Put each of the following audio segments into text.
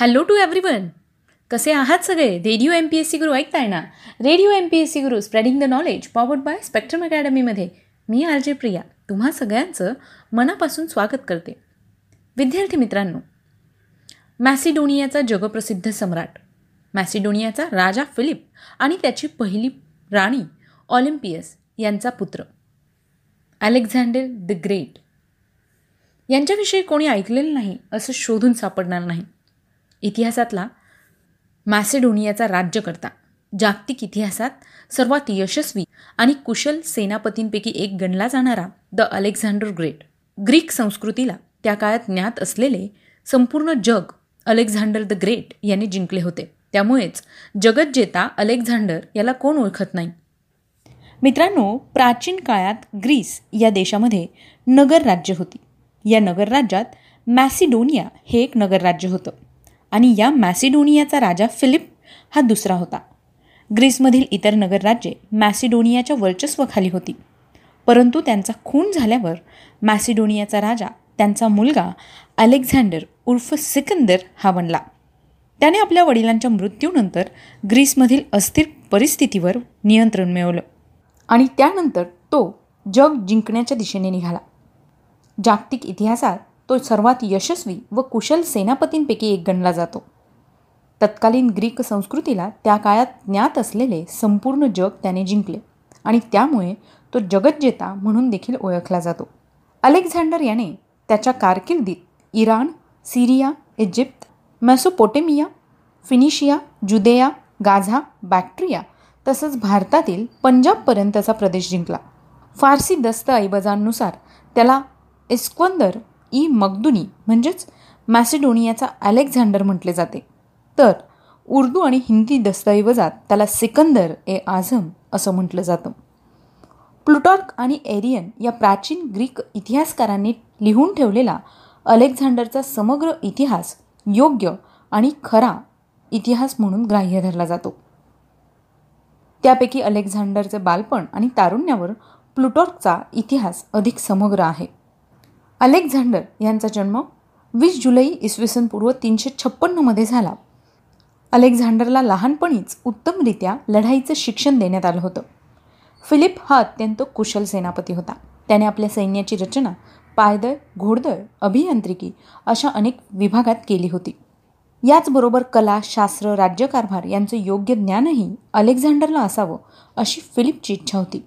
Hello to everyone कसे आहात सगळे? Radio M P S C Guru ऐकताय ना? Radio M P S C Guru spreading the knowledge powered by spectrum अकॅडमीमध्ये मी R J Priya. तुम्हा सगळ्यांचं मनापासून स्वागत करते. विद्यार्थी मित्रांनो मॅसिडोनियाचा जगप्रसिद्ध सम्राट मॅसिडोनियाचा राजा फिलिप आणि त्याची पहिली राणी ऑलिम्पियस यांचा पुत्र अलेक्झांडर द ग्रेट. यांच्याविषयी कोणी ऐकलेलं नाही असं शोधून सापडणार नाही. इतिहासातला मॅसेडोनियाचा राज्यकर्ता. जागतिक इतिहासात सर्वात यशस्वी आणि कुशल सेनापतींपैकी एक गणला जाणारा द अलेक्झांडर ग्रेट. ग्रीक संस्कृतीला त्या काळात ज्ञात असलेले संपूर्ण जग अलेक्झांडर द ग्रेट यांनी जिंकले होते. त्यामुळेच जगज्जेता अलेक्झांडर याला कोण ओळखत नाही? मित्रांनो प्राचीन काळात ग्रीस या देशामध्ये नगर राज्य होती. या नगरराज्यात मॅसिडोनिया हे एक नगरराज्य होतं. आणि या मॅसिडोनियाचा राजा फिलिप हा दुसरा होता. ग्रीसमधील इतर नगरराज्ये मॅसिडोनियाच्या वर्चस्वाखाली होती. परंतु त्यांचा खून झाल्यावर मॅसिडोनियाचा राजा त्यांचा मुलगा अलेक्झांडर उर्फ सिकंदर हा बनला. त्याने आपल्या वडिलांच्या मृत्यूनंतर ग्रीसमधील अस्थिर परिस्थितीवर नियंत्रण मिळवलं आणि त्यानंतर तो जग जिंकण्याच्या दिशेने निघाला. जागतिक इतिहासात तो सर्वात यशस्वी व कुशल सेनापतींपैकी एक गणला जातो. तत्कालीन ग्रीक संस्कृतीला त्या काळात ज्ञात असलेले संपूर्ण जग त्याने जिंकले आणि त्यामुळे तो जगज्जेता म्हणून देखील ओळखला जातो. अलेक्झांडर याने त्याच्या कारकिर्दीत Iran Syria Egypt Mesopotamia Phoenicia Judea Gaza Bactria तसंच भारतातील पंजाबपर्यंतचा प्रदेश जिंकला. फारसी दस्तऐवजांनुसार त्याला इस्क्वंदर ई मगदुनी म्हणजेच मॅसिडोनियाचा अलेक्झांडर म्हटले जाते. तर उर्दू आणि हिंदी दस्तऐवजात त्याला सिकंदर ए आझम असं म्हटलं जातं. प्लुटॉर्क आणि एरियन या प्राचीन ग्रीक इतिहासकारांनी लिहून ठेवलेला अलेक्झांडरचा समग्र इतिहास योग्य आणि खरा इतिहास म्हणून ग्राह्य धरला जातो. त्यापैकी अलेक्झांडरचे बालपण आणि तारुण्यावर प्लुटॉर्कचा इतिहास अधिक समग्र आहे. अलेक्झांडर यांचा जन्म वीस जुलै इसवी सन पूर्व तीनशे छप्पन्नमध्ये झाला. अलेक्झांडरला लहानपणीच उत्तमरित्या लढाईचं शिक्षण देण्यात आलं होतं. फिलिप हा अत्यंत कुशल सेनापती होता. त्याने आपल्या सैन्याची रचना पायदळ घोडदळ अभियांत्रिकी अशा अनेक विभागात केली होती. याचबरोबर कला शास्त्र राज्यकारभार यांचं योग्य ज्ञानही अलेक्झांडरला असावं अशी फिलिपची इच्छा होती.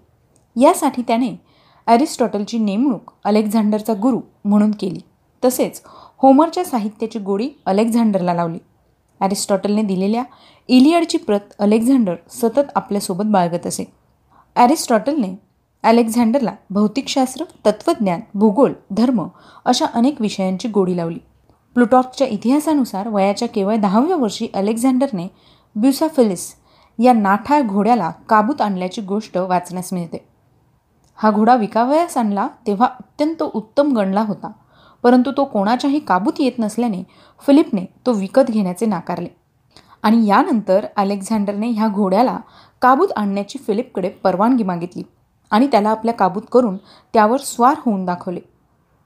यासाठी त्याने ॲरिस्टॉटलची नेमणूक अलेक्झांडरचा गुरु म्हणून केली. तसेच होमरच्या साहित्याची गोडी अलेक्झांडरला लावली. ॲरिस्टॉटलने दिलेल्या इलियडची प्रत अलेक्झांडर सतत आपल्यासोबत बाळगत असे. ॲरिस्टॉटलने अलेक्झांडरला भौतिकशास्त्र तत्त्वज्ञान भूगोल धर्म अशा अनेक विषयांची गोडी लावली. प्लुटॉकच्या इतिहासानुसार वयाच्या केवळ दहाव्या वर्षी अलेक्झांडरने ब्युसाफिलिस या नाठा घोड्याला काबूत आणल्याची गोष्ट वाचण्यास मिळते. हा घोडा विकावयास आणला तेव्हा अत्यंत उत्तम गणला होता. परंतु तो कोणाच्याही काबूत येत नसल्याने फिलिपने तो विकत घेण्याचे नाकारले. आणि यानंतर अलेक्झांडरने ह्या घोड्याला काबूत आणण्याची फिलिपकडे परवानगी मागितली आणि त्याला आपल्या काबूत करून त्यावर स्वार होऊन दाखवले.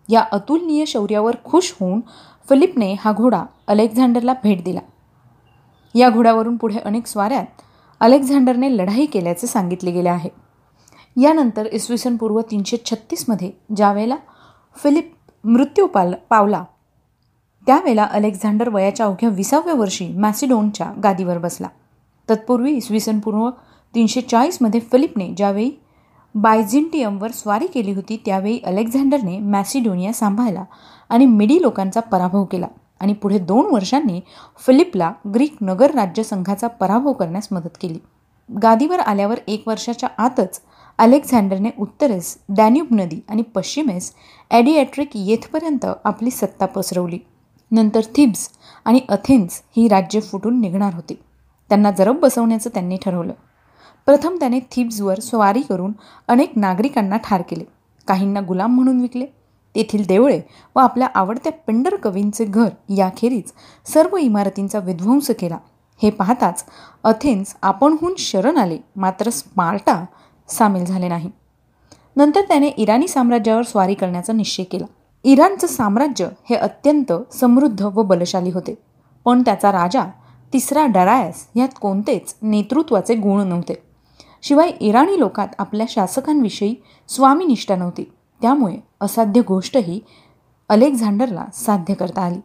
या अतुलनीय शौर्यावर खुश होऊन फिलिपने हा घोडा अलेक्झांडरला भेट दिला. या घोड्यावरून पुढे अनेक स्वाऱ्यात अलेक्झांडरने लढाई केल्याचे सांगितले गेले आहे. यानंतर इसवी सन पूर्व तीनशे छत्तीसमध्ये ज्यावेळेला फिलिप मृत्यू पाल पावला त्यावेळेला अलेक्झांडर वयाच्या अवघ्या विसाव्या वर्षी मॅसिडोनच्या गादीवर बसला. तत्पूर्वी इसवी सन पूर्व तीनशे चाळीसमध्ये फिलिपने ज्यावेळी बायझिंटियमवर स्वारी केली होती त्यावेळी अलेक्झांडरने मॅसिडोनिया सांभाळला आणि मिडी लोकांचा पराभव केला आणि पुढे दोन वर्षांनी फिलिपला ग्रीक नगर राज्यसंघाचा पराभव करण्यास मदत केली. गादीवर आल्यावर एक वर्षाच्या आतच अलेक्झांडरने उत्तरेस डॅन्यूब नदी आणि पश्चिमेस ॲडिॲट्रिक येथपर्यंत आपली सत्ता पसरवली. नंतर थिब्स आणि अथेन्स ही राज्य फुटून निघणार होती. त्यांना जरब बसवण्याचं त्यांनी ठरवलं. प्रथम त्याने थिब्सवर स्वारी करून अनेक नागरिकांना ठार केले. काहींना गुलाम म्हणून विकले. तेथील देवळे व आपल्या आवडत्या पिंडर कवींचे घर याखेरीज सर्व इमारतींचा विध्वंस केला. हे पाहताच अथेन्स आपणहून शरण आले. मात्र स्पार्टा सामील झाले नाही. नंतर त्याने इराणी साम्राज्यावर स्वारी करण्याचा निश्चय केला. इराणचं साम्राज्य हे अत्यंत समृद्ध व बलशाली होते. पण त्याचा राजा तिसरा डरायस यात कोणतेच नेतृत्वाचे गुण नव्हते. शिवाय इराणी लोकात आपल्या शासकांविषयी स्वामीनिष्ठा नव्हती. त्यामुळे असाध्य गोष्टही अलेक्झांडरला साध्य करता आली.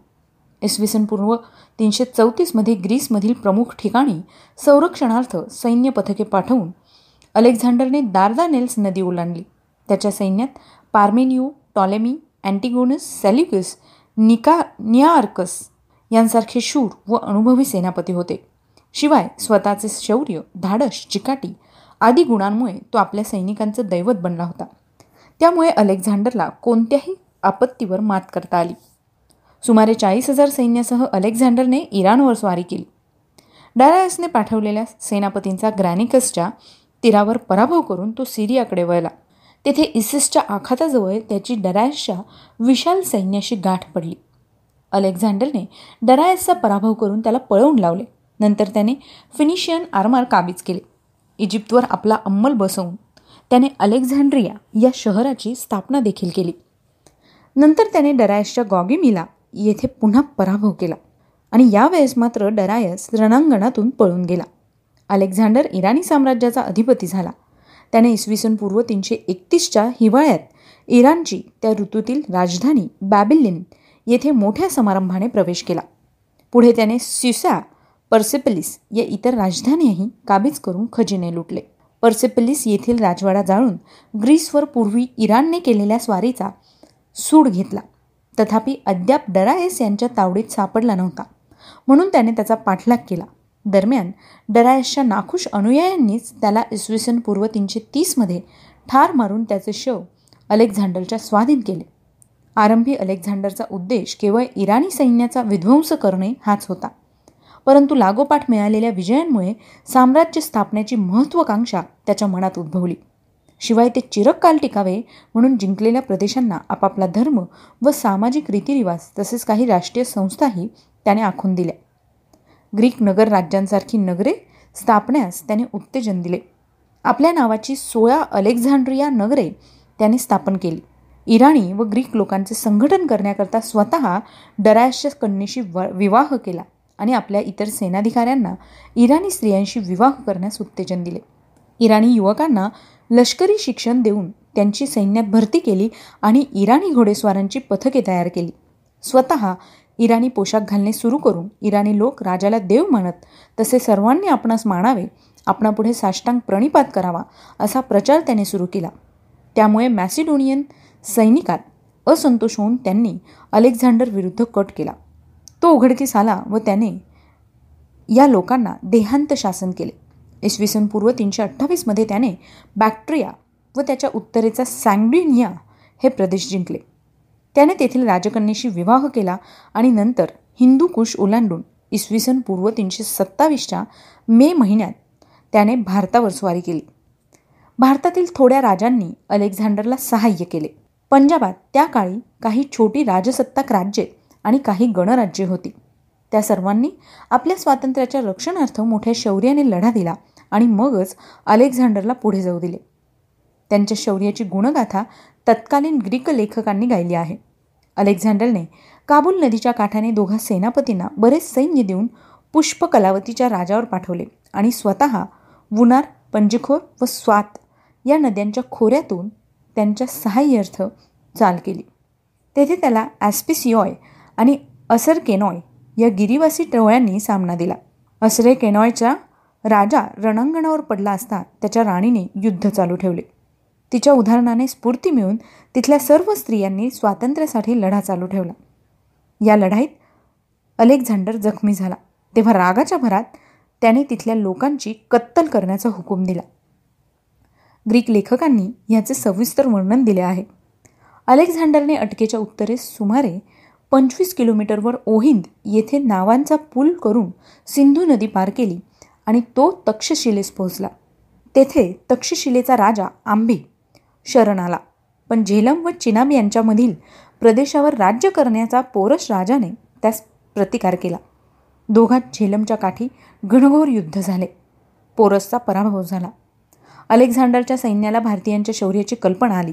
इसवी सन पूर्व तीनशे चौतीसमध्ये ग्रीसमधील प्रमुख ठिकाणी संरक्षणार्थ सैन्य पथके पाठवून अलेक्झांडरने दार्दानेल्स नदी ओलांडली. त्याच्या सैन्यात पार्मेनियो टॉलेमी अँटिगोनस सॅल्युकस निका नियार्कस यांसारखे शूर व अनुभवी सेनापती होते. शिवाय स्वतःचे शौर्य धाडस चिकाटी आदी गुणांमुळे तो आपल्या सैनिकांचं दैवत बनला होता. त्यामुळे अलेक्झांडरला कोणत्याही आपत्तीवर मात करता आली. सुमारे चाळीस हजार सैन्यासह अलेक्झांडरने इराणवर स्वारी केली. डारायसने पाठवलेल्या सेनापतींचा ग्रॅनिकसच्या तीरावर पराभव करून तो सिरियाकडे वळला. तेथे इसिसच्या आखाताजवळ त्याची डरायसच्या विशाल सैन्याशी गाठ पडली. अलेक्झांडरने डरायसचा पराभव करून त्याला पळवून लावले. नंतर त्याने फिनिशियन आर्मार काबीज केले. इजिप्तवर आपला अंमल बसवून त्याने अलेक्झांड्रिया या शहराची स्थापना देखील केली. नंतर त्याने डरायसच्या गॉगिमिला येथे पुन्हा पराभव केला आणि यावेळेस मात्र डरायस रणांगणातून पळून गेला. अलेक्झांडर इराणी साम्राज्याचा अधिपती झाला. त्याने इसवी सन पूर्व तीनशे एकतीसच्या हिवाळ्यात इराणची त्या ऋतूतील राजधानी बॅबिलिन येथे मोठ्या समारंभाने प्रवेश केला. पुढे त्याने सिसा पर्सेपलिस या इतर राजधानीही काबीज करून खजिने लुटले. पर्सेपलिस येथील राजवाडा जाळून ग्रीसवर पूर्वी इराणने केलेल्या स्वारीचा सूड घेतला. तथापि अद्याप डरायस यांच्या तावडीत सापडला नव्हता. म्हणून त्याने त्याचा पाठलाग केला. दरम्यान डरायसच्या नाखुश अनुयायांनीच त्याला इसवी सन पूर्व तीनशे तीसमध्ये ठार मारून त्याचे शव अलेक्झांडरच्या स्वाधीन केले. आरंभी अलेक्झांडरचा उद्देश केवळ इराणी सैन्याचा विध्वंस करणे हाच होता. परंतु लागोपाठ मिळालेल्या विजयांमुळे साम्राज्य स्थापनेची महत्त्वाकांक्षा त्याच्या मनात उद्भवली. शिवाय ते चिरककाल टिकावे म्हणून जिंकलेल्या प्रदेशांना आपापला धर्म व सामाजिक रीतिरिवाज तसेच काही राष्ट्रीय संस्थाही त्याने आखून दिल्या. ग्रीक नगर राज्यांसारखी नगरे स्थापण्यास त्याने उत्तेजन दिले. आपल्या नावाची सोळा अलेक्झांड्रिया नगरे त्याने स्थापन केली. इराणी व ग्रीक लोकांचे संघटन करण्याकरता स्वतः डरायशच्या कन्येशी विवाह केला आणि आपल्या इतर सेनाधिकाऱ्यांना इराणी स्त्रियांशी विवाह करण्यास उत्तेजन दिले. इराणी युवकांना लष्करी शिक्षण देऊन त्यांची सैन्यात भरती केली आणि इराणी घोडेस्वारांची पथके तयार केली. स्वतः इराणी पोशाख घालणे सुरू करून इराणी लोक राजाला देव म्हणत तसे सर्वांनी आपणास मानावे आपणापुढे साष्टांग प्रणिपात करावा असा प्रचार त्याने सुरू केला. त्यामुळे मॅसिडोनियन सैनिकात असंतोष होऊन त्यांनी अलेक्झांडर विरुद्ध कट केला. तो उघडकीस आला व त्याने या लोकांना देहांत शासन केले. इसवी सन पूर्व तीनशे अठ्ठावीसमध्ये त्याने बॅक्ट्रिया व त्याच्या उत्तरेचा सँग्डिनिया हे प्रदेश जिंकले. त्याने तेथील राजकन्येशी विवाह केला आणि नंतर हिंदू कुश ओलांडून इसवी सन पूर्व तीनशे सत्तावीसच्या मे महिन्यात त्याने भारतावर स्वारी केली. भारतातील थोड्या राजांनी अलेक्झांडरला सहाय्य केले. पंजाबात त्या काळी काही छोटी राजसत्ताक राज्ये आणि काही गणराज्ये होती. त्या सर्वांनी आपल्या स्वातंत्र्याच्या रक्षणार्थ मोठ्या शौर्याने लढा दिला आणि मगच अलेक्झांडरला पुढे जाऊ दिले. त्यांच्या शौर्याची गुणगाथा तत्कालीन ग्रीक लेखकांनी गायली आहे. अलेक्झांडरने काबूल नदीच्या काठाने दोघा सेनापतींना बरेच सैन्य देऊन पुष्प कलावतीच्या राजावर पाठवले आणि स्वतः वुनार पंजखोर व स्वात या नद्यांच्या खोऱ्यातून त्यांच्या सहाय्यर्थ चाल केली. तेथे त्याला ॲस्पिसियॉय आणि असर केनॉय या गिरिवासी टवळ्यांनी सामना दिला. असरे केनॉयच्या राजा रणांगणावर पडला असता त्याच्या राणीने युद्ध चालू ठेवले. तिच्या उदाहरणाने स्फूर्ती मिळून तिथल्या सर्व स्त्रियांनी स्वातंत्र्यासाठी लढा चालू ठेवला. या लढाईत अलेक्झांडर जखमी झाला. तेव्हा रागाच्या भरात त्याने तिथल्या लोकांची कत्तल करण्याचा हुकूम दिला. ग्रीक लेखकांनी याचे सविस्तर वर्णन दिले आहे. अलेक्झांडरने अटकेच्या उत्तरेस सुमारे पंचवीस किलोमीटरवर ओहिंद येथे नावांचा पूल करून सिंधू नदी पार केली आणि तो तक्षशिलेस पोहोचला. तेथे तक्षशिलेचा राजा आंबे शरण आला पण झेलम व चिनाब यांच्यामधील प्रदेशावर राज्य करण्याचा पोरस राजाने त्यास प्रतिकार केला. दोघात झेलमच्या काठी घणघोर युद्ध झाले. पोरसचा पराभव झाला. अलेक्झांडरच्या सैन्याला भारतीयांच्या शौर्याची कल्पना आली.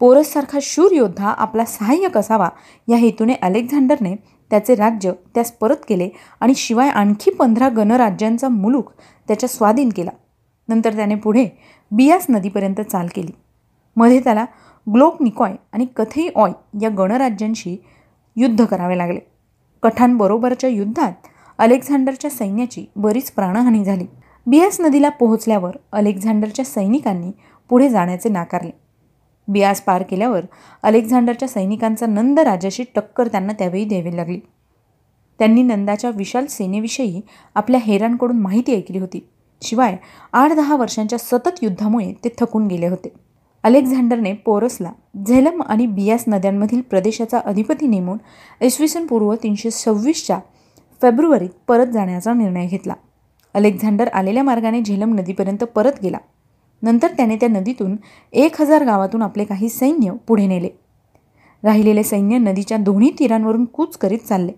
पोरससारखा शूर योद्धा आपला सहाय्यक असावा या हेतूने अलेक्झांडरने त्याचे राज्य त्यास परत केले आणि शिवाय आणखी पंधरा गणराज्यांचा मुलूक त्याच्या स्वाधीन केला. नंतर त्याने पुढे बियास नदीपर्यंत चाल केली. मध्ये त्याला ग्लोक निकॉय आणि कथई ऑय या गणराज्यांशी युद्ध करावे लागले. कठांबरोबरच्या युद्धात अलेक्झांडरच्या सैन्याची बरीच प्राणहानी झाली. बियास नदीला पोहोचल्यावर अलेक्झांडरच्या सैनिकांनी पुढे जाण्याचे नाकारले. बियास पार केल्यावर अलेक्झांडरच्या सैनिकांचा नंद राजाशी टक्कर त्यांना त्यावेळी द्यावी लागली. त्यांनी नंदाच्या विशाल सेनेविषयी आपल्या हेरांकडून माहिती ऐकली होती. शिवाय आठ दहा वर्षांच्या सतत युद्धामुळे ते थकून गेले होते. अलेक्झांडरने पोरसला झेलम आणि बियास नद्यांमधील प्रदेशाचा अधिपती नेमून इसवी सन पूर्व तीनशे सव्वीसच्या फेब्रुवारीत परत जाण्याचा निर्णय घेतला. अलेक्झांडर आलेल्या मार्गाने झेलम नदीपर्यंत परत गेला. नंतर त्याने त्या नदीतून एक हजार गावातून आपले काही सैन्य पुढे नेले. राहिलेले सैन्य नदीच्या दोन्ही तीरांवरून कूच करीत चालले.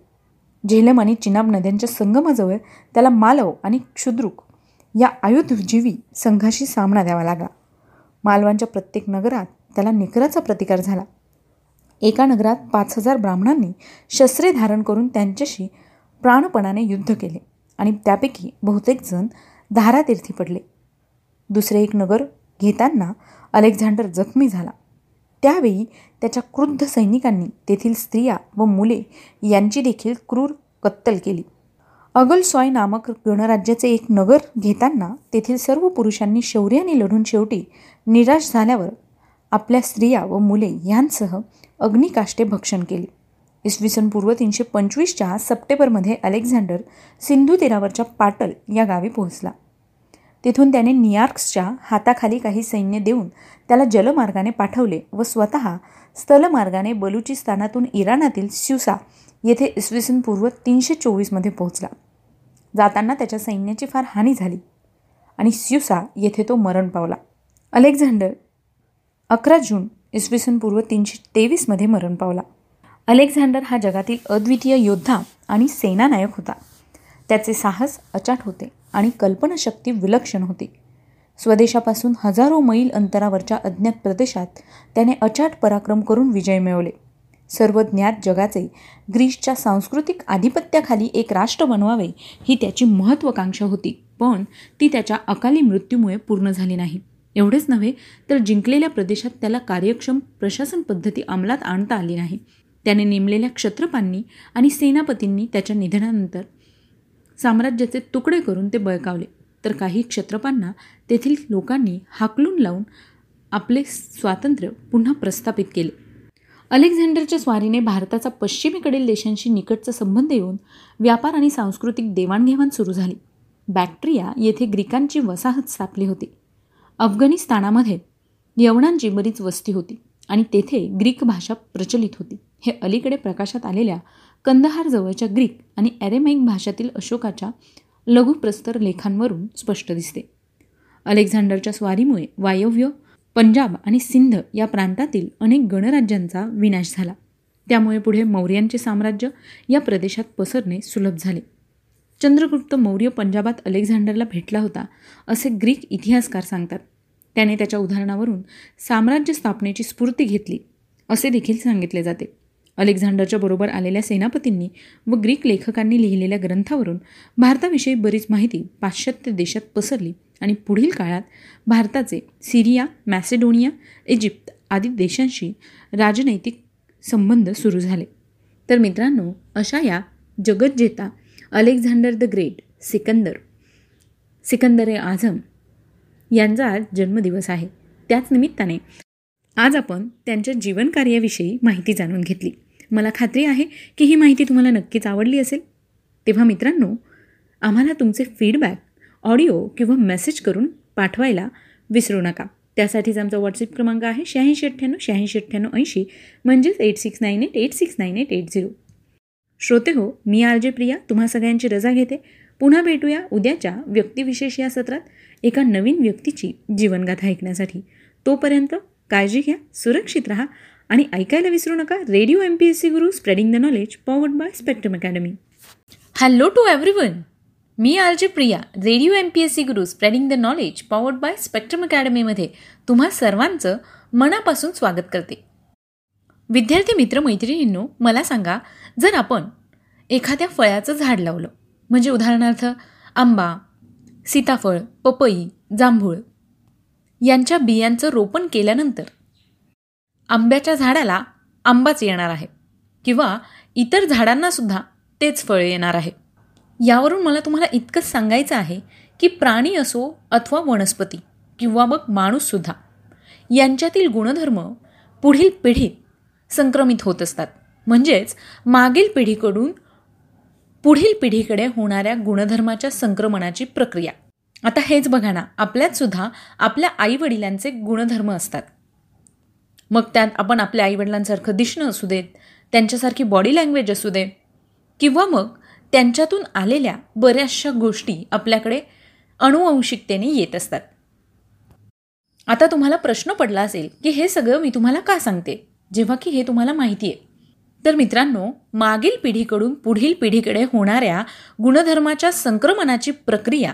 झेलम आणि चिनाब नद्यांच्या संगमाजवळ त्याला मालव आणि क्षुद्रुक या आयुधजीवी संघाशी सामना द्यावा लागला. मालवांच्या प्रत्येक नगरात त्याला निकराचा प्रतिकार झाला. एका नगरात पाच हजार ब्राह्मणांनी शस्त्रे धारण करून त्यांच्याशी प्राणपणाने युद्ध केले आणि त्यापैकी बहुतेक जण धारातीर्थी पडले. दुसरे एक नगर घेताना अलेक्झांडर जखमी झाला. त्यावेळी त्याच्या क्रुद्ध सैनिकांनी तेथील स्त्रिया व मुले यांची देखील क्रूर कत्तल केली. अगलसॉय नामक गणराज्याचे एक नगर घेताना तेथील सर्व पुरुषांनी शौर्याने लढून शेवटी निराश झाल्यावर आपल्या स्त्रिया व मुले यांसह अग्निकाष्टे भक्षण केली. इसवी सन पूर्व तीनशे पंचवीसच्या सप्टेंबरमध्ये अलेक्झांडर सिंधू तीरावरच्या पाटल या गावी पोहोचला. तिथून त्याने नियार्क्सच्या हाताखाली काही सैन्य देऊन त्याला जलमार्गाने पाठवले व स्वतः स्थलमार्गाने बलुचिस्तानातून इराणातील स्युसा येथे इसवी सन पूर्व तीनशे चोवीसमध्ये पोहोचला. जाताना त्याच्या सैन्याची फार हानी झाली. आणि स्युसा येथे तो मरण पावला. अलेक्झांडर अकरा जून इसवी सन पूर्व तीनशे तेवीसमध्ये मरण पावला. अलेक्झांडर हा जगातील अद्वितीय योद्धा आणि सेनानायक होता. त्याचे साहस अचाट होते आणि कल्पनाशक्ती विलक्षण होती. स्वदेशापासून हजारो मैल अंतरावरच्या अज्ञात प्रदेशात त्याने अचाट पराक्रम करून विजय मिळवले. सर्व ज्ञात जगाचे ग्रीसच्या सांस्कृतिक आधिपत्याखाली एक राष्ट्र बनवावे ही त्याची महत्त्वाकांक्षा होती. पण ती त्याच्या अकाली मृत्यूमुळे पूर्ण झाली नाही. एवढेच नव्हे तर जिंकलेल्या प्रदेशात त्याला कार्यक्षम प्रशासन पद्धती अंमलात आणता आली नाही. त्याने नेमलेल्या क्षत्रपांनी आणि सेनापतींनी त्याच्या निधनानंतर साम्राज्याचे तुकडे करून ते बळकावले. तर काही क्षत्रपांना तेथील लोकांनी हाकलून लावून आपले स्वातंत्र्य पुन्हा प्रस्थापित केले. अलेक्झांडरच्या स्वारीने भारताचा पश्चिमेकडील देशांशी निकटचा संबंध येऊन व्यापार आणि सांस्कृतिक देवाणघेवाण सुरू झाली. बॅक्ट्रिया येथे ग्रीकांची वसाहत स्थापली होती. अफगाणिस्तानामध्ये यवनांची बरीच वस्ती होती आणि तेथे ग्रीक भाषा प्रचलित होती. हे अलीकडे प्रकाशात आलेल्या कंदहार जवळच्या ग्रीक आणि ॲरेमाईक भाषातील अशोकाच्या लघुप्रस्तर लेखांवरून स्पष्ट दिसते. अलेक्झांडरच्या स्वारीमुळे वायव्य पंजाब आणि सिंध या प्रांतातील अनेक गणराज्यांचा विनाश झाला. त्यामुळे पुढे मौर्यांचे साम्राज्य या प्रदेशात पसरणे सुलभ झाले. चंद्रगुप्त मौर्य पंजाबात अलेक्झांडरला भेटला होता असे ग्रीक इतिहासकार सांगतात. त्याने त्याच्या उदाहरणावरून साम्राज्य स्थापनेची स्फूर्ती घेतली असे देखील सांगितले जाते. अलेक्झांडरच्या बरोबर आलेल्या सेनापतींनी व ग्रीक लेखकांनी लिहिलेल्या ग्रंथावरून भारताविषयी बरीच माहिती पाश्चात्य देशात पसरली आणि पुढील काळात भारताचे सिरिया मॅसेडोनिया इजिप्त आदी देशांशी राजनैतिक संबंध सुरू झाले. तर मित्रांनो अशा या जगज्जेता Alexander the great Sikandar Sikandar ए आझम यांचा आज जन्मदिवस आहे. त्याच निमित्ताने आज आपण त्यांच्या जीवनकार्याविषयी माहिती जाणून घेतली. मला खात्री आहे की ही माहिती तुम्हाला नक्कीच आवडली असेल. तेव्हा मित्रांनो आम्हाला तुमचे फीडबॅक ऑडिओ किंवा मेसेज करून पाठवायला विसरू नका. त्यासाठीच आमचा व्हॉट्सअप क्रमांक आहे शहाऐंशी अठ्ठ्याण्णव शहाऐंशी अठ्ठ्याण्णव ऐंशी म्हणजेच eight six nine eight eight six nine eight eight zero श्रोते हो मी आर जे प्रिया तुम्हा सगळ्यांची रजा घेते. पुन्हा भेटूया उद्याच्या व्यक्तिविशेष या सत्रात एका नवीन व्यक्तीची जीवनगाथा ऐकण्यासाठी. तोपर्यंत काळजी घ्या सुरक्षित राहा आणि ऐकायला विसरू नका radio M P S C Guru spreading the knowledge powered by spectrum academy hello to everyone me R J Priya radio M P S C Guru spreading the knowledge powered by spectrum अकॅडमीमध्ये तुम्हा सर्वांचं मनापासून स्वागत करते. विद्यार्थी मित्र मैत्रिणींनो मला सांगा जर आपण एखाद्या फळाचं झाड लावलं म्हणजे उदाहरणार्थ आंबा सीताफळ पपई जांभूळ यांच्या बियांचं रोपण केल्यानंतर आंब्याच्या झाडाला आंबाच येणार आहे. किंवा इतर झाडांना सुद्धा तेच फळ येणार आहे. यावरून मला तुम्हाला इतकंच सांगायचं आहे की प्राणी असो अथवा वनस्पती किंवा मग माणूससुद्धा यांच्यातील गुणधर्म पुढील पिढीत संक्रमित होत असतात. म्हणजेच मागील पिढीकडून पुढील पिढीकडे होणाऱ्या गुणधर्माच्या संक्रमणाची प्रक्रिया. आता हेच बघा ना आपल्यातसुद्धा आपल्या आईवडिलांचे गुणधर्म असतात. मग त्यात आपण आपल्या आईवडिलांसारखं दिसणं असू देत त्यांच्यासारखी बॉडी लँग्वेज असू दे किंवा मग त्यांच्यातून आलेल्या बऱ्याचशा गोष्टी आपल्याकडे अणुवंशिकतेने येत असतात. आता तुम्हाला प्रश्न पडला असेल की हे सगळं मी तुम्हाला का सांगते? जेव्हा की हे तुम्हाला माहिती आहे तर मित्रांनो मागील पिढीकडून पुढील पिढीकडे होणाऱ्या गुणधर्माच्या संक्रमणाची प्रक्रिया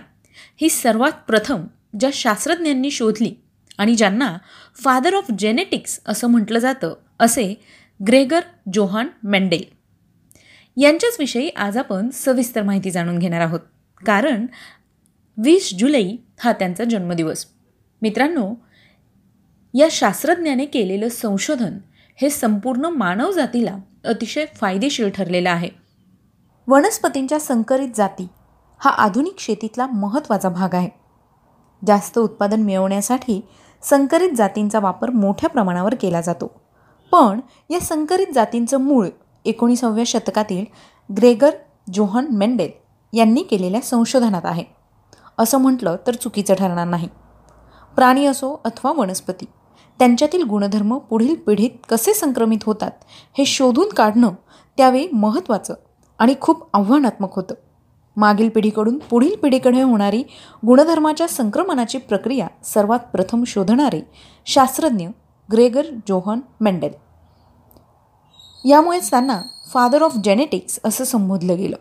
ही सर्वात प्रथम ज्या शास्त्रज्ञांनी शोधली आणि ज्यांना फादर ऑफ जेनेटिक्स असं म्हटलं जातं असे ग्रेगर जोहान मेंडेल. यांच्याच विषयी आज आपण सविस्तर माहिती जाणून घेणार आहोत. कारण वीस जुलै हा त्यांचा जन्मदिवस. मित्रांनो या शास्त्रज्ञाने केलेलं संशोधन हे संपूर्ण मानवजातीला अतिशय फायदेशीर ठरलेलं आहे. वनस्पतींच्या संकरित जाती हा आधुनिक शेतीतला महत्त्वाचा भाग आहे. जास्त उत्पादन मिळवण्यासाठी संकरित जातींचा वापर मोठ्या प्रमाणावर केला जातो. पण या संकरित जातींचं मूळ एकोणीसाव्या शतकातील ग्रेगर जोहन मेंडेल यांनी केलेल्या संशोधनात आहे. असं म्हटलं तर चुकीचं ठरणार नाही. प्राणी असो अथवा वनस्पती त्यांच्यातील गुणधर्म पुढील पिढीत कसे संक्रमित होतात हे शोधून काढणं त्यावेळी महत्त्वाचं आणि खूप आव्हानात्मक होतं. मागील पिढीकडून पुढील पिढीकडे होणारी गुणधर्माच्या संक्रमणाची प्रक्रिया सर्वात प्रथम शोधणारे शास्त्रज्ञ ग्रेगर जोहन मेंडेल. यामुळेच त्यांना फादर ऑफ जेनेटिक्स असं संबोधलं गेलं.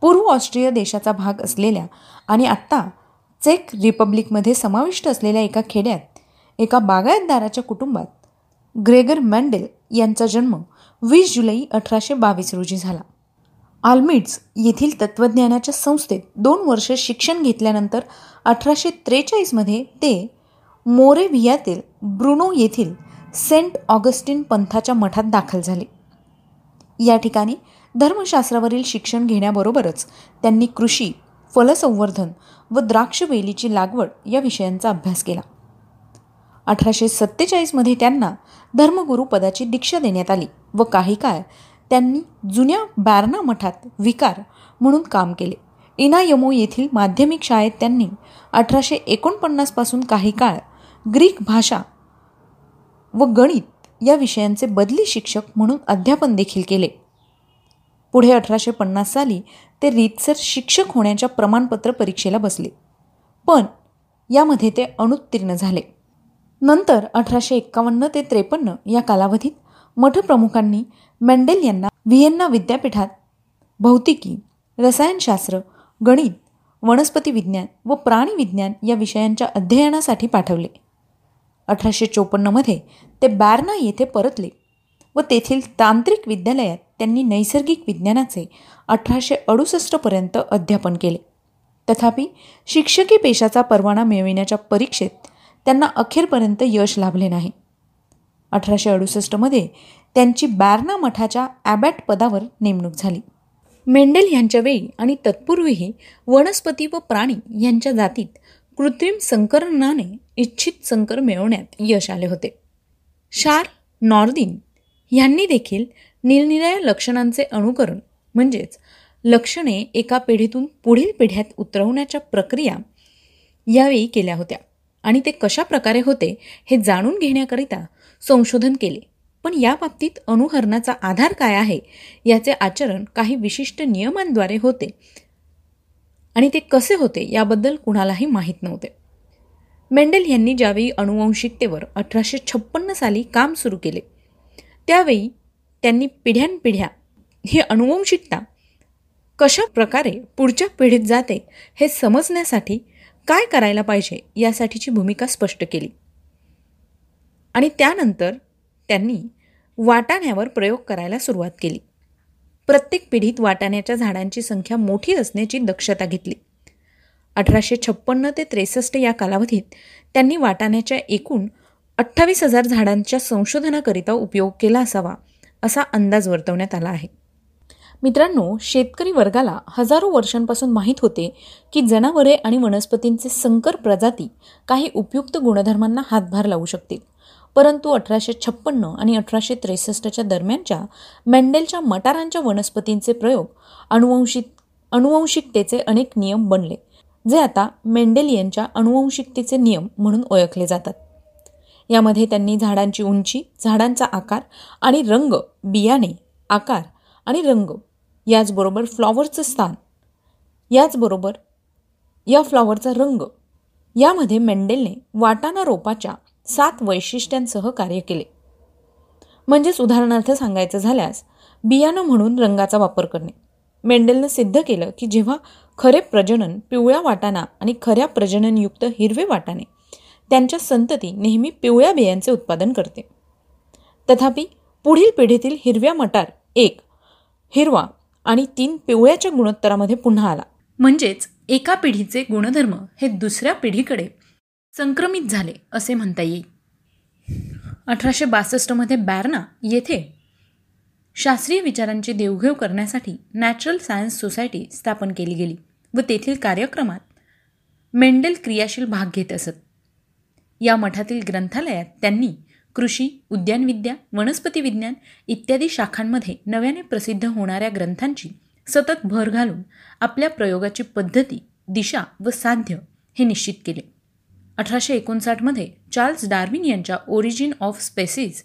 पूर्व ऑस्ट्रिया देशाचा भाग असलेल्या आणि आत्ता चेक रिपब्लिकमध्ये समाविष्ट असलेल्या एका खेड्यात एका बागायतदाराच्या कुटुंबात ग्रेगर मँडेल यांचा जन्म वीस जुलै अठराशे बावीस रोजी झाला. आल्मिट्स येथील तत्त्वज्ञानाच्या संस्थेत दोन वर्ष शिक्षण घेतल्यानंतर अठराशे त्रेचाळीसमध्ये ते मोरेव्हियातील ब्रुनो येथील सेंट ऑगस्टिन पंथाच्या मठात दाखल झाले. या ठिकाणी धर्मशास्त्रावरील शिक्षण घेण्याबरोबरच त्यांनी कृषी फलसंवर्धन व द्राक्षवेलीची लागवड या विषयांचा अभ्यास केला. अठराशे सत्तेचाळीसमध्ये त्यांना धर्मगुरू पदाची दीक्षा देण्यात आली व काही काळ त्यांनी जुन्या बारणा मठात विकार म्हणून काम केले. इनायमो येथील माध्यमिक शाळेत त्यांनी अठराशे एकोणपन्नासपासून काही काळ ग्रीक भाषा व गणित या विषयांचे बदली शिक्षक म्हणून अध्यापन देखील केले. पुढे अठराशे पन्नास साली ते रीतसर शिक्षक होण्याच्या प्रमाणपत्र परीक्षेला बसले. पण यामध्ये ते अनुत्तीर्ण झाले. नंतर अठराशे एक्कावन्न ते त्रेपन्न या कालावधीत मठप्रमुखांनी मेंडेल यांना व्हिएन्ना विद्यापीठात भौतिकी रसायनशास्त्र गणित वनस्पती विज्ञान व प्राणीविज्ञान या विषयांच्या अध्ययनासाठी पाठवले. अठराशे चोपन्नमध्ये ते बॅर्ना येथे परतले व तेथील तांत्रिक विद्यालयात त्यांनी नैसर्गिक विज्ञानाचे अठराशे अडुसष्टपर्यंत अध्यापन केले. तथापि शिक्षकी पेशाचा परवाना मिळविण्याच्या परीक्षेत त्यांना अखेरपर्यंत यश लाभले नाही. अठराशे अडुसष्टमध्ये त्यांची बॅर्ना मठाच्या ॲबॅट पदावर नेमणूक झाली. मेंडेल यांच्या वेळी आणि तत्पूर्वीही वनस्पती व प्राणी यांच्या जातीत कृत्रिम संकरणाने इच्छित संकर मिळवण्यात यश आले होते. शार नॉर्दिन यांनी देखील निरनिराळ्या लक्षणांचे अनुकरण म्हणजेच लक्षणे एका पिढीतून पुढील पिढ्यात उतरवण्याच्या प्रक्रिया यावेळी केल्या होत्या आणि ते कशा प्रकारे होते हे जाणून घेण्याकरिता संशोधन केले. पण या बाबतीत अनुहरणाचा आधार काय आहे याचे आचरण काही विशिष्ट नियमांद्वारे होते. आणि ते कसे होते याबद्दल कुणालाही माहीत नव्हते. मेंडेल यांनी ज्यावेळी अनुवंशिकतेवर अठराशे छप्पन्न साली काम सुरू केले त्यावेळी त्यांनी पिढ्यानपिढ्या ही अनुवंशिकता कशा प्रकारे पुढच्या पिढीत जाते हे समजण्यासाठी काय करायला पाहिजे यासाठीची भूमिका स्पष्ट केली. आणि त्यानंतर त्यांनी वाटाण्यावर प्रयोग करायला सुरुवात केली. प्रत्येक पिढीत वाटाण्याच्या झाडांची संख्या मोठी असण्याची दक्षता घेतली. अठराशे छप्पन्न ते त्रेसष्ट या कालावधीत त्यांनी वाटाण्याच्या एकूण अठ्ठावीस हजार झाडांच्या संशोधनाकरिता उपयोग केला असावा असा अंदाज वर्तवण्यात आला आहे. मित्रांनो शेतकरी वर्गाला हजारो वर्षांपासून माहीत होते की जनावरे आणि वनस्पतींचे संकर प्रजाती काही उपयुक्त गुणधर्मांना हातभार लावू शकतील. परंतु अठराशे छप्पन्न आणि अठराशे त्रेसष्टच्या दरम्यानच्या मेंडेलच्या मटारांच्या वनस्पतींचे प्रयोग अनुवंशिक अनुवंशिकतेचे अनेक नियम बनले जे आता मेंडेलियनच्या अनुवंशिकतेचे नियम म्हणून ओळखले जातात. यामध्ये त्यांनी झाडांची उंची झाडांचा आकार आणि रंग बियाणे आकार आणि रंग याचबरोबर फ्लॉवरचं स्थान याचबरोबर या फ्लॉवरचा रंग यामध्ये मेंडेलने वाटाणा रोपाच्या सात वैशिष्ट्यांसह कार्य केले. म्हणजेच उदाहरणार्थ सांगायचं झाल्यास बियाणं म्हणून रंगाचा वापर करणे. मेंडेलनं सिद्ध केलं की जेव्हा खरे प्रजनन पिवळ्या वाटाणा आणि खऱ्या प्रजननयुक्त हिरवे वाटाणे त्यांच्या संतती नेहमी पिवळ्या बियांचे उत्पादन करते. तथापि पुढील पिढीतील हिरव्या मटार एक हिरवा आणि तीन पिवळ्याच्या गुणोत्तरामध्ये पुन्हा आला. म्हणजेच एका पिढीचे गुणधर्म हे दुसऱ्या पिढीकडे संक्रमित झाले असे म्हणता येईल. अठराशे बासष्टमध्ये बॅर्ना येथे शास्त्रीय विचारांची देवघेव करण्यासाठी नॅचरल सायन्स सोसायटी स्थापन केली गेली व तेथील कार्यक्रमात मेंडेल क्रियाशील भाग घेत असत. या मठातील ग्रंथालयात त्यांनी कृषी उद्यानविद्या वनस्पती विज्ञान इत्यादी शाखांमध्ये नव्याने प्रसिद्ध होणाऱ्या ग्रंथांची सतत भर घालून आपल्या प्रयोगाची पद्धती दिशा व साध्य हे निश्चित केले. अठराशे एकोणसाठमध्ये चार्ल्स डार्विन यांच्या origin of species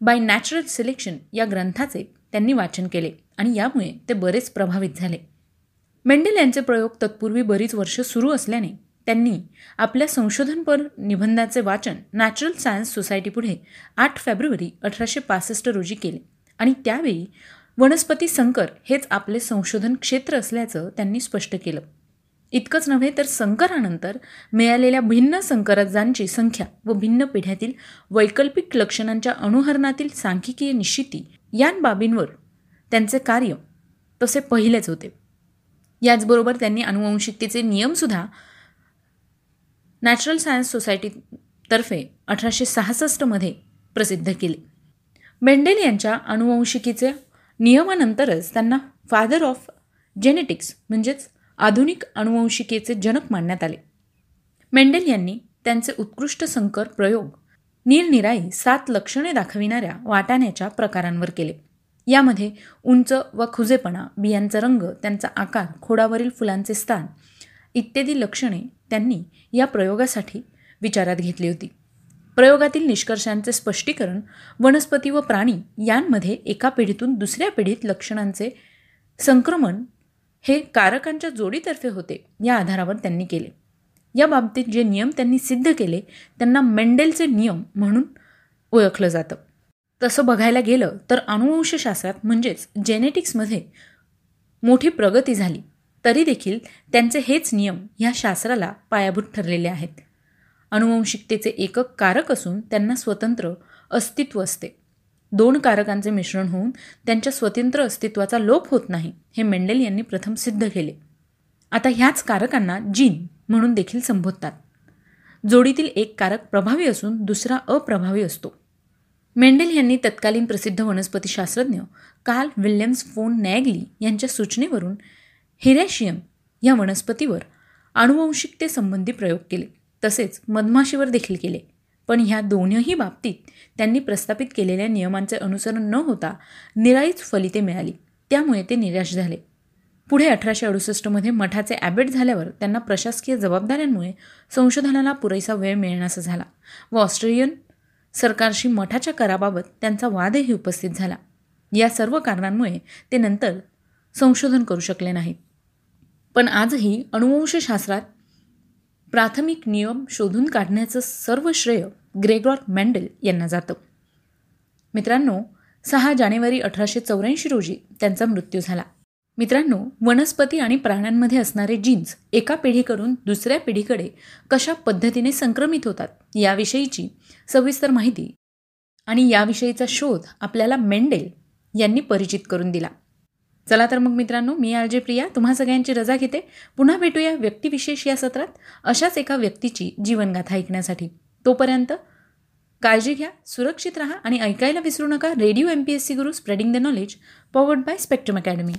by natural selection या ग्रंथाचे त्यांनी वाचन केले आणि यामुळे ते बरेच प्रभावित झाले. मेंडेल यांचे प्रयोग तत्पूर्वी बरीच वर्ष सुरू असल्याने त्यांनी आपल्या संशोधनपर निबंधाचे वाचन नॅचरल सायन्स सोसायटीपुढे आठ फेब्रुवारी अठराशे पासष्ट रोजी केले आणि त्यावेळी वनस्पती संकर हेच आपले संशोधन क्षेत्र असल्याचं त्यांनी स्पष्ट केलं. इतकंच नव्हे तर संकरानंतर मिळालेल्या भिन्न संकरजांची संख्या व भिन्न पिढ्यातील वैकल्पिक लक्षणांच्या अनुहरणातील सांख्यिकीय निश्चिती या बाबींवर त्यांचे कार्य तसे पहिलेच होते. याचबरोबर त्यांनी अनुवंशिकतेचे नियमसुद्धा नॅचरल सायन्स सोसायटीतर्फे अठराशे सहासष्टमध्ये प्रसिद्ध केले. मेंडेल यांच्या अनुवंशिकीच्या नियमानंतरच त्यांना फादर ऑफ जेनेटिक्स म्हणजेच आधुनिक अनुवंशिकेचे जनक मानण्यात आले. मेंडेल यांनी त्यांचे उत्कृष्ट संकर प्रयोग निरनिराई सात लक्षणे दाखविणाऱ्या वाटाण्याच्या प्रकारांवर केले. यामध्ये उंच व खुजेपणा बियांचा रंग त्यांचा आकार खोडावरील फुलांचे स्थान इत्यादी लक्षणे त्यांनी या प्रयोगासाठी विचारात घेतली होती. प्रयोगातील निष्कर्षांचे स्पष्टीकरण वनस्पती व प्राणी यांमध्ये एका पिढीतून दुसऱ्या पिढीत लक्षणांचे संक्रमण हे कारकांच्या जोडीतर्फे होते या आधारावर त्यांनी केले. या बाबतीत जे नियम त्यांनी सिद्ध केले त्यांना मेंडेलचे नियम म्हणून ओळखलं जातं. तसं बघायला गेलं तर अनुवंशशास्त्रात म्हणजेच जेनेटिक्समध्ये मोठी प्रगती झाली तरी देखील त्यांचे हेच नियम ह्या शास्त्राला पायाभूत ठरलेले आहेत. अनुवंशिकतेचे एकक कारक असून त्यांना स्वतंत्र अस्तित्व असते. दोन कारकांचे मिश्रण होऊन त्यांच्या स्वतंत्र अस्तित्वाचा लोप होत नाही हे मेंडेल यांनी प्रथम सिद्ध केले. आता ह्याच कारकांना जीन म्हणून देखील संबोधतात. जोडीतील एक कारक प्रभावी असून दुसरा अप्रभावी असतो. मेंडेल यांनी तत्कालीन प्रसिद्ध वनस्पतीशास्त्रज्ञ कार्ल विल्यम्स फोन नॅगली यांच्या सूचनेवरून हिरॅशियम या वनस्पतीवर अनुवंशिकतेसंबंधी प्रयोग केले तसेच मधमाशीवर देखील केले. पण ह्या दोनही बाबतीत त्यांनी प्रस्थापित केलेल्या नियमांचे अनुसरण न होता निराळीच फलिते मिळाली. त्यामुळे ते निराश झाले. पुढे अठराशे अडुसष्टमध्ये मठाचे ॲबेट झाल्यावर त्यांना प्रशासकीय जबाबदाऱ्यांमुळे संशोधनाला पुरेसा वेळ मिळण्याचा झाला व ऑस्ट्रेलियन सरकारशी मठाच्या कराबाबत त्यांचा वादही उपस्थित झाला. या सर्व कारणांमुळे ते नंतर संशोधन करू शकले नाहीत. पण आजही अनुवंशशास्त्रात प्राथमिक नियम शोधून काढण्याचं सर्व श्रेय ग्रेगॉर मॅन्डेल यांना जातं. मित्रांनो सहा जानेवारी अठराशे चौऱ्याऐंशी रोजी त्यांचा मृत्यू झाला. मित्रांनो वनस्पती आणि प्राण्यांमध्ये असणारे जीन्स एका पिढीकडून दुसऱ्या पिढीकडे कशा पद्धतीने संक्रमित होतात याविषयीची सविस्तर माहिती आणि याविषयीचा शोध आपल्याला मेंडेल यांनी परिचित करून दिला. चला तर मग मित्रांनो मी आलजे प्रिया तुम्हा सगळ्यांची रजा घेते. पुन्हा भेटूया व्यक्तिविशेष या सत्रात अशाच एका व्यक्तीची जीवनगाथा ऐकण्यासाठी. तोपर्यंत काळजी घ्या सुरक्षित राहा आणि ऐकायला विसरू नका. Radio M P S C Guru spreading the knowledge powered by spectrum academy